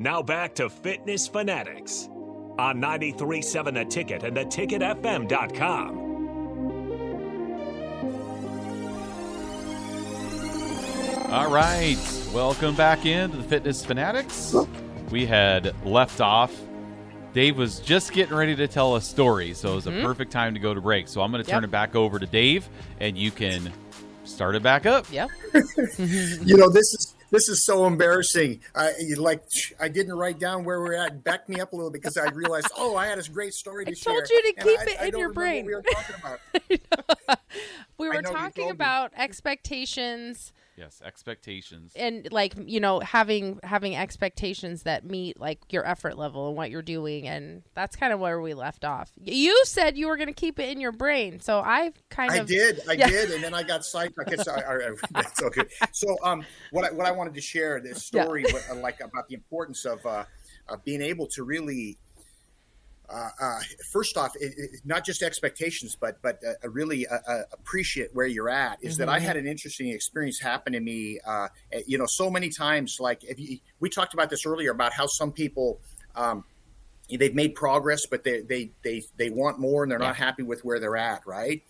Now back to Fitness Fanatics on 937 The Ticket and the theticketfm.com. All right, welcome back into the Fitness Fanatics. We had left off. Dave was just getting ready to tell a story, so it was a perfect time to go to break. So I'm going to turn Mm-hmm. Yep. it back over to Dave, and you can start it back up. Yep. you know this is this is so embarrassing. I like i didn't write down where we're at. Back me up a little because i realized oh i had this great story to I share I told you to keep I- it I in your brain. what we were talking about. We were talking about expectations Yes, expectations. and like you know having having expectations that meet like your effort level and what you're doing and that's kind of where we left off. You said you were going to keep it in your brain, so I kind I of did, I Yeah. did, and then I got sidetracked. Sorry, all right, that's okay. So, um, what I, what I wanted to share this Yeah. story, uh, like about the importance of uh, of being able to really, uh, uh, first off, it, it, not just expectations, but but uh, really uh, uh, appreciate where you're at. Is that I Mm-hmm. had an interesting experience happen to me. Uh, you know, so many times, like if you, we talked about this earlier about how some people. Um, they've made progress, but they they they they want more, and they're not happy with where they're at, right?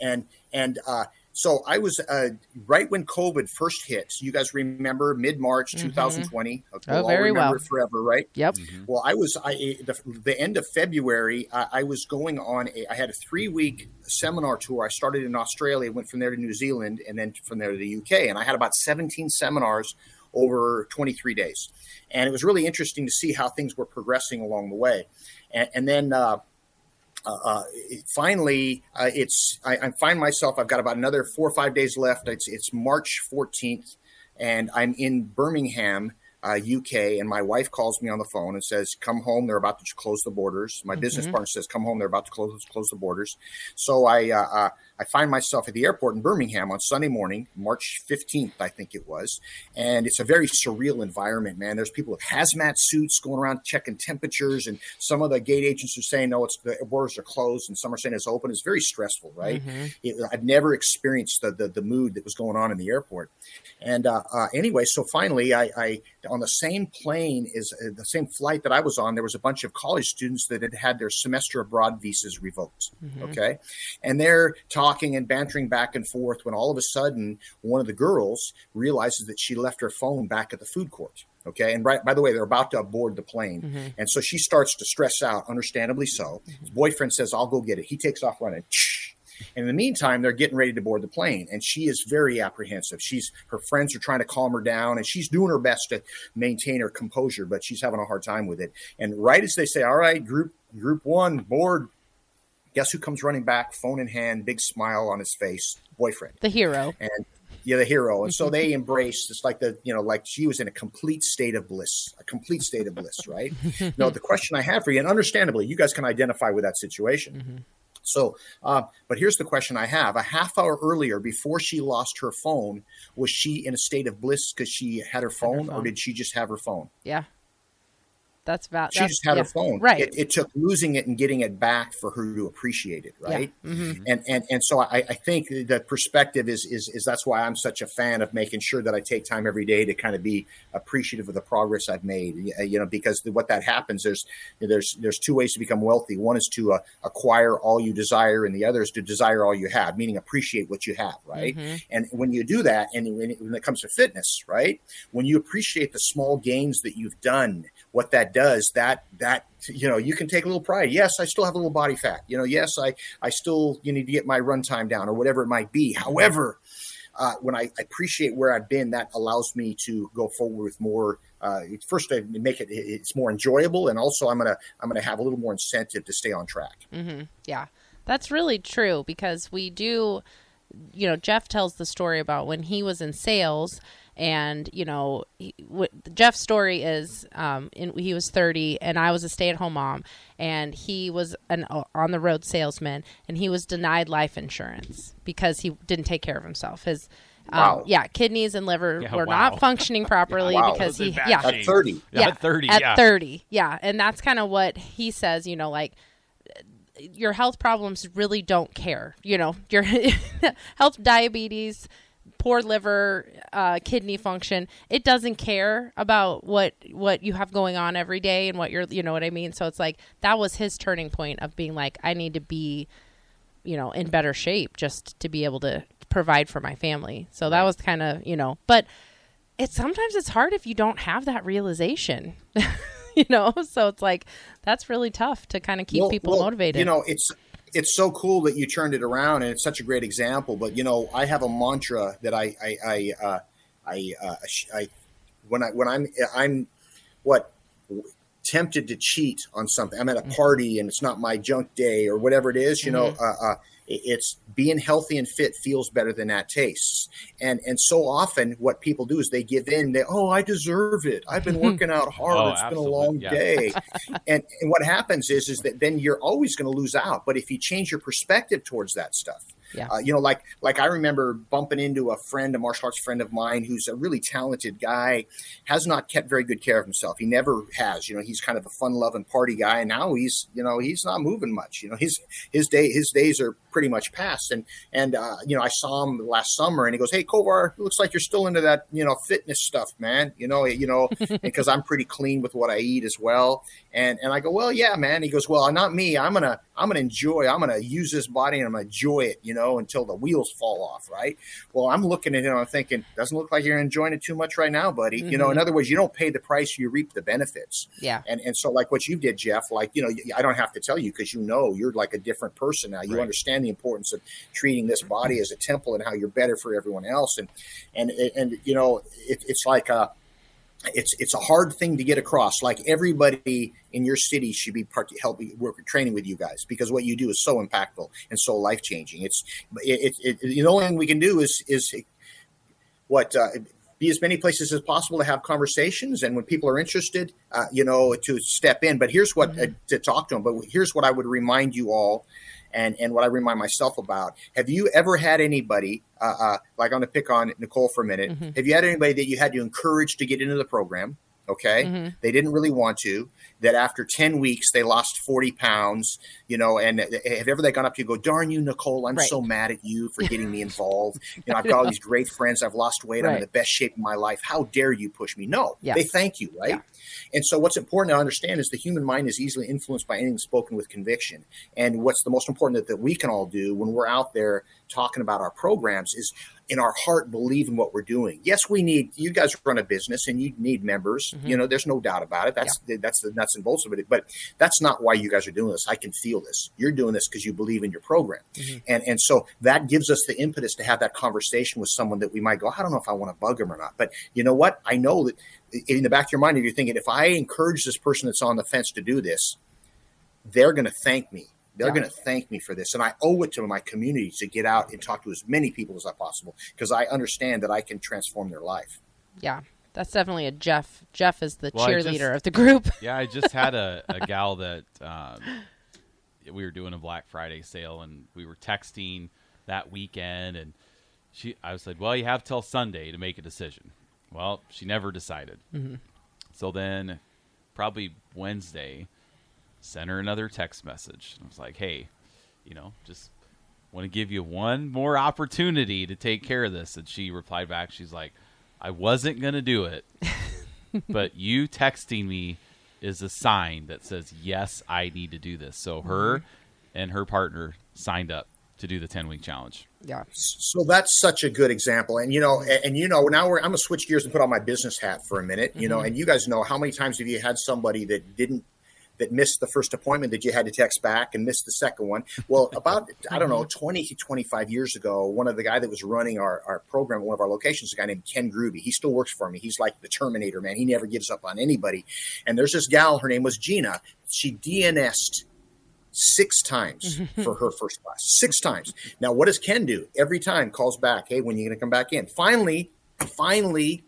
And and uh, so I was uh, right when COVID first hit. You guys remember mid March 2020? Oh, We'll all very remember well. it forever, right? Yep. Well, I was I the, the end of February. I, I was going on. A, I had a three week seminar tour. I started in Australia, went from there to New Zealand, and then from there to the UK. And I had about seventeen seminars over twenty three days, and it was really interesting to see how things were progressing along the way. And, and then. Uh, it- finally, uh, it's I, I find myself. I've got about another four or five days left. It's it's March fourteenth, and I'm in Birmingham, uh, UK. And my wife calls me on the phone and says, "Come home. They're about to close the borders." My business partner says, "Come home. They're about to close close the borders." So I uh, uh, I find myself at the airport in Birmingham on Sunday morning, March fifteenth, I think it was, and it's a very surreal environment, man. There's people with hazmat suits going around checking temperatures, and some of the gate agents are saying, "No, it's the borders are closed," and some are saying it's open. It's very stressful, right? It, I've never experienced the, the the mood that was going on in the airport. And uh, uh, anyway, so finally, I, I on the same plane is uh, the same flight that I was on. There was a bunch of college students that had had their semester abroad visas revoked. Mm-hmm. Okay, and they're talking and bantering back and forth when all of a sudden one of the girls realizes that she left her phone back at the food court. Okay, and right, by the way, they're about to board the plane, mm-hmm. and so she starts to stress out, understandably so. Mm-hmm. His boyfriend says, "I'll go get it." He takes off running. And in the meantime, they're getting ready to board the plane, and she is very apprehensive. She's her friends are trying to calm her down, and she's doing her best to maintain her composure, but she's having a hard time with it. And right as they say, "All right, group group one board," guess who comes running back, phone in hand, big smile on his face, boyfriend the hero. and yeah, the hero. And so they embraced. It's like the you know, like she was in a complete state of bliss, a complete state of bliss, right? no, the question I have for you, and understandably, you guys can identify with that situation. Mm-hmm. So, uh, but here's the question I have: A half hour earlier, before she lost her phone, was she in a state of bliss because she had her phone, or phone. did she just have her phone? Yeah. That's about She just had yeah. her phone. Right. It, it took losing it and getting it back for her to appreciate it, right? Mm-hmm. And and and so I, I think the perspective is is is that's why I'm such a fan of making sure that I take time every day to kind of be appreciative of the progress I've made. You know, because what that happens there's there's there's two ways to become wealthy. One is to uh, acquire all you desire, and the other is to desire all you have, meaning appreciate what you have, right? And when you do that, and when it, when it comes to fitness, right, when you appreciate the small gains that you've done, what that does, that that you know, you can take a little pride. Yes, I still have a little body fat. You know, yes, I I still you need to get my run time down or whatever it might be. However, uh, when I appreciate where I've been, that allows me to go forward with more. Uh, first, I make it it's more enjoyable, and also I'm gonna I'm gonna have a little more incentive to stay on track. Mm-hmm. Yeah, that's really true because we do, you know, Jeff tells the story about when he was in sales. And you know, he, what, Jeff's story is, um, in, he was thirty, and I was a stay-at-home mom, and he was an uh, on-the-road salesman, and he was denied life insurance because he didn't take care of himself. His, um, Wow. yeah, kidneys and liver Yeah, were wow. not functioning properly Wow. because he, yeah. At 30. Yeah, at 30, at yeah. 30 yeah and that's kind of what he says you know like your health problems really don't care you know your health diabetes poor liver, uh, kidney function. It doesn't care about what what you have going on every day and what you're, you know what I mean. So it's like that was his turning point of being like, I need to be, you know, in better shape just to be able to provide for my family. So that was kind of, you know, but it's sometimes it's hard if you don't have that realization. you know, so it's like that's really tough to kind of keep Well- people well, motivated. You know, it's it's so cool that you turned it around, and it's such a great example. But you know, I have a mantra that I I I uh, I, uh, I when I when I'm I'm what tempted to cheat on something. I'm at a party and it's not my junk day or whatever it is. You know, uh, uh, it's being healthy and fit feels better than that tastes. And and so often, what people do is they give in. They oh, I deserve it. I've been oh, working out hard. Oh, it's been a long yeah. day. and, and what happens is is that then you're always going to lose out. But if you change your perspective towards that stuff, Yeah. uh, you know, like like I remember bumping into a friend, a martial arts friend of mine, who's a really talented guy, has not kept very good care of himself. He never has. You know, he's kind of a fun-loving party guy, and now he's you know he's not moving much. You know, his his day his days are pretty much past. And and uh, you know, I saw him last summer, and he goes, "Hey, Kovar, looks like you're still into that you know fitness stuff, man. You know, you know, because I'm pretty clean with what I eat as well." And and I go, "Well, yeah, man." He goes, "Well, not me. I'm gonna I'm gonna enjoy. I'm gonna use this body and I'm gonna enjoy it, you know, until the wheels fall off, right?" Well, I'm looking at him. I'm thinking, doesn't look like you're enjoying it too much right now, buddy. You know, in mm-hmm. other words, you don't pay the price, you reap the benefits. yeah. And and so like what you did, Jeff, like you know, I don't have to tell you because you know you're like a different person now. You Right. understand the importance of treating this body as a temple and how you're better for everyone else. And and and you know, it, it's like a it's it's a hard thing to get across. Like everybody in your city should be part helping work training with you guys because what you do is so impactful and so life changing. It's it, it, it the only thing we can do is is what uh, be as many places as possible to have conversations and when people are interested uh, you know to step in but here's what uh, to talk to them but here's what i would remind you all and and what i remind myself about. Have you ever had anybody uh, uh, like i'm going to pick on nicole for a minute. Have you had anybody that you had to encourage to get into the program okay? Mm-hmm. They didn't really want to. That after 10 weeks they lost 40 pounds you know and have ever they gone up to you and go darn you nicole i'm Right. so mad at you for getting me involved. You know i've got all these great friends i've lost weight i'm in the best shape of my life. How dare you push me? No Yeah. they thank you right? Yeah. and so what's important to understand is the human mind is easily influenced by anything spoken with conviction. And what's the most important that, that we can all do when we're out there talking about our programs is in our heart believe in what we're doing. Yes we need you guys run a business and you need members Mm-hmm. you know there's no doubt about it. That's that's the nuts and bolts of it but that's not why you guys are doing this. I can feel this. You're doing this because you believe in your program. Mm-hmm. and and so that gives us the impetus to have that conversation with someone that we might go i don't know if i want to bug them or not. But you know what? I know that in the back of your mind if you're thinking if i encourage this person that's on the fence to do this they're going to thank me they're Yeah. going to thank me for this and i owe it to my community to get out and talk to as many people as i possible because i understand that i can transform their life Yeah. That's definitely a Jeff. Jeff is the Well, cheerleader just- of the group. Yeah, I just had a, a gal that um, we were doing a Black Friday sale, and we were texting that weekend, and she, I said, "Well, you have till Sunday to make a decision." Well, she never decided. So then, probably Wednesday, sent her another text message. I was like, "Hey, you know, just want to give you one more opportunity to take care of this." And she replied back, she's like, "I wasn't gonna do it." but you texting me is a sign that says yes i need to do this so her mm-hmm. and her partner signed up to do the 10 week challenge Yeah. so that's such a good example and you know and, and you know now we're, i'm gonna switch gears and put on my business hat for a minute you know mm-hmm. and you guys know how many times have you had somebody that didn't that missed the first appointment that you had to text back and missed the second one well about i don't know mm-hmm. 20 to 25 years ago one of the guy that was running our, our program at one of our locations a guy named ken groovy he still works for me he's like the terminator man he never gives up on anybody and there's this gal her name was gina she dns'd six times for her first class. Six times. Now, what does Ken do? Every time calls back, hey, when are you going to come back in? Finally, finally,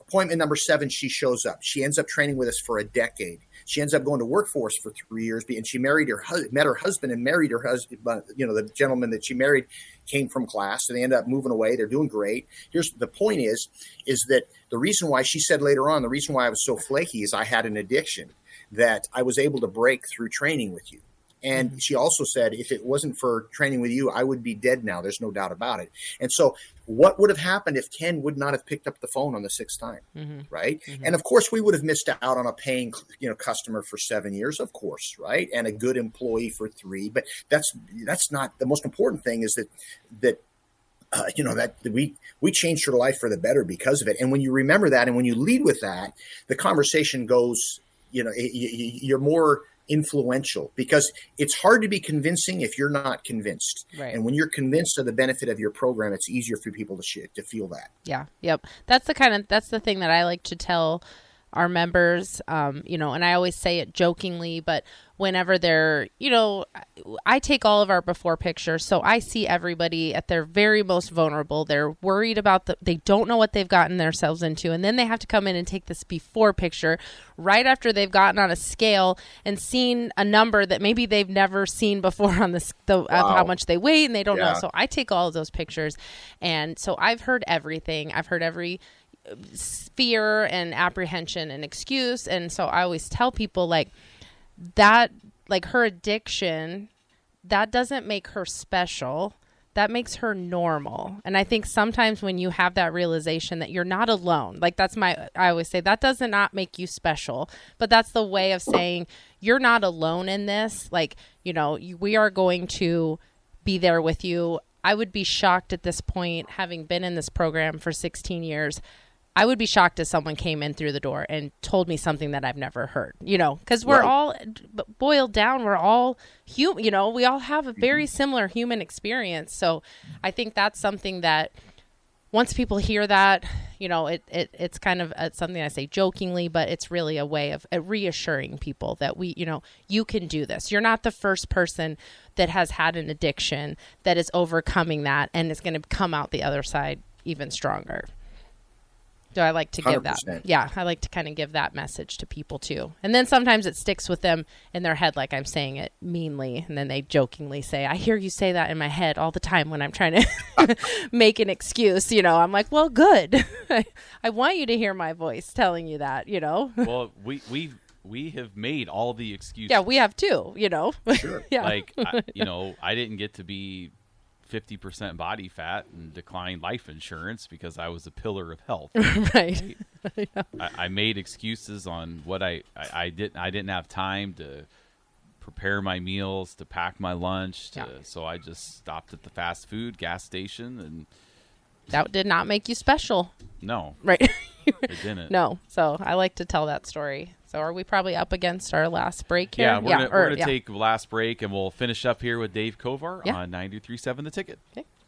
appointment number seven, she shows up. She ends up training with us for a decade. She ends up going to workforce for three years, and she married her met her husband and married her husband. Uh, you know, the gentleman that she married came from class, and they end up moving away. They're doing great. Here's the point: is is that the reason why she said later on, the reason why I was so flaky is I had an addiction that I was able to break through training with you And Mm-hmm. she also said, if it wasn't for training with you, I would be dead now. There's no doubt about it. And so, what would have happened if Ken would not have picked up the phone on the sixth time? Mhm. Right. Mhm. And of course, we would have missed out on a paying, you know, customer for seven years, of course, right, and a good employee for three. But that's that's not the most important thing. Is that that uh, you know that we we changed her life for the better because of it. And when you remember that, and when you lead with that, the conversation goes. You know, y- you're more influential because it's hard to be convincing if you're not convinced. Right. And when you're convinced of the benefit of your program, it's easier for people to sh- to feel that. Yeah. Yep. That's the kind of that's the thing that I like to tell our members. Um, you know, and I always say it jokingly, but whenever they're, you know, I take all of our before pictures, so I see everybody at their very most vulnerable. They're worried about the they don't know what they've gotten themselves into, and then they have to come in and take this before picture right after they've gotten on a scale and seen a number that maybe they've never seen before on this the of how much they weigh and they don't know. So I take all of those pictures, and so I've heard everything. I've heard every fear and apprehension and excuse. And so i always tell people like that like her addiction that doesn't make her special. That makes her normal. And i think sometimes when you have that realization that you're not alone like that's my i always say that does not make you special. But that's the way of saying you're not alone in this. Like you know we are going to be there with you. I would be shocked at this point having been in this program for 16 years I would be shocked if someone came in through the door and told me something that I've never heard, you know, because we're Right. all boiled down. We're all human, you know, we all have a very similar human experience. So I think that's something that once people hear that, you know, it, it it's kind of it's something I say jokingly, but it's really a way of uh, reassuring people that we, you know, you can do this. You're not the first person that has had an addiction that is overcoming that and is going to come out the other side even stronger. So I like to give that. 100%. Yeah, I like to kind of give that message to people too. And then sometimes it sticks with them in their head, like I'm saying it meanly. And then they jokingly say, I hear you say that in my head all the time when I'm trying to make an excuse. You know, I'm like, well, good. I want you to hear my voice telling you that, you know? well, we we we have made all the excuses. yeah, we have too, you know? Sure. yeah. like I, you know, I didn't get to be 50% body fat and declined life insurance because I was a pillar of health. right. I, I made excuses on what I, I, I didn't I didn't have time to prepare my meals, to pack my lunch, to, Yeah. so I just stopped at the fast food gas station and That did not make you special. no, Right. it didn't. no. So I like to tell that story. So are we probably up against our last break here? Yeah, we're gonna, gonna yeah. take last break and we'll finish up here with Dave Kovar Yeah. on 93.7 The Ticket.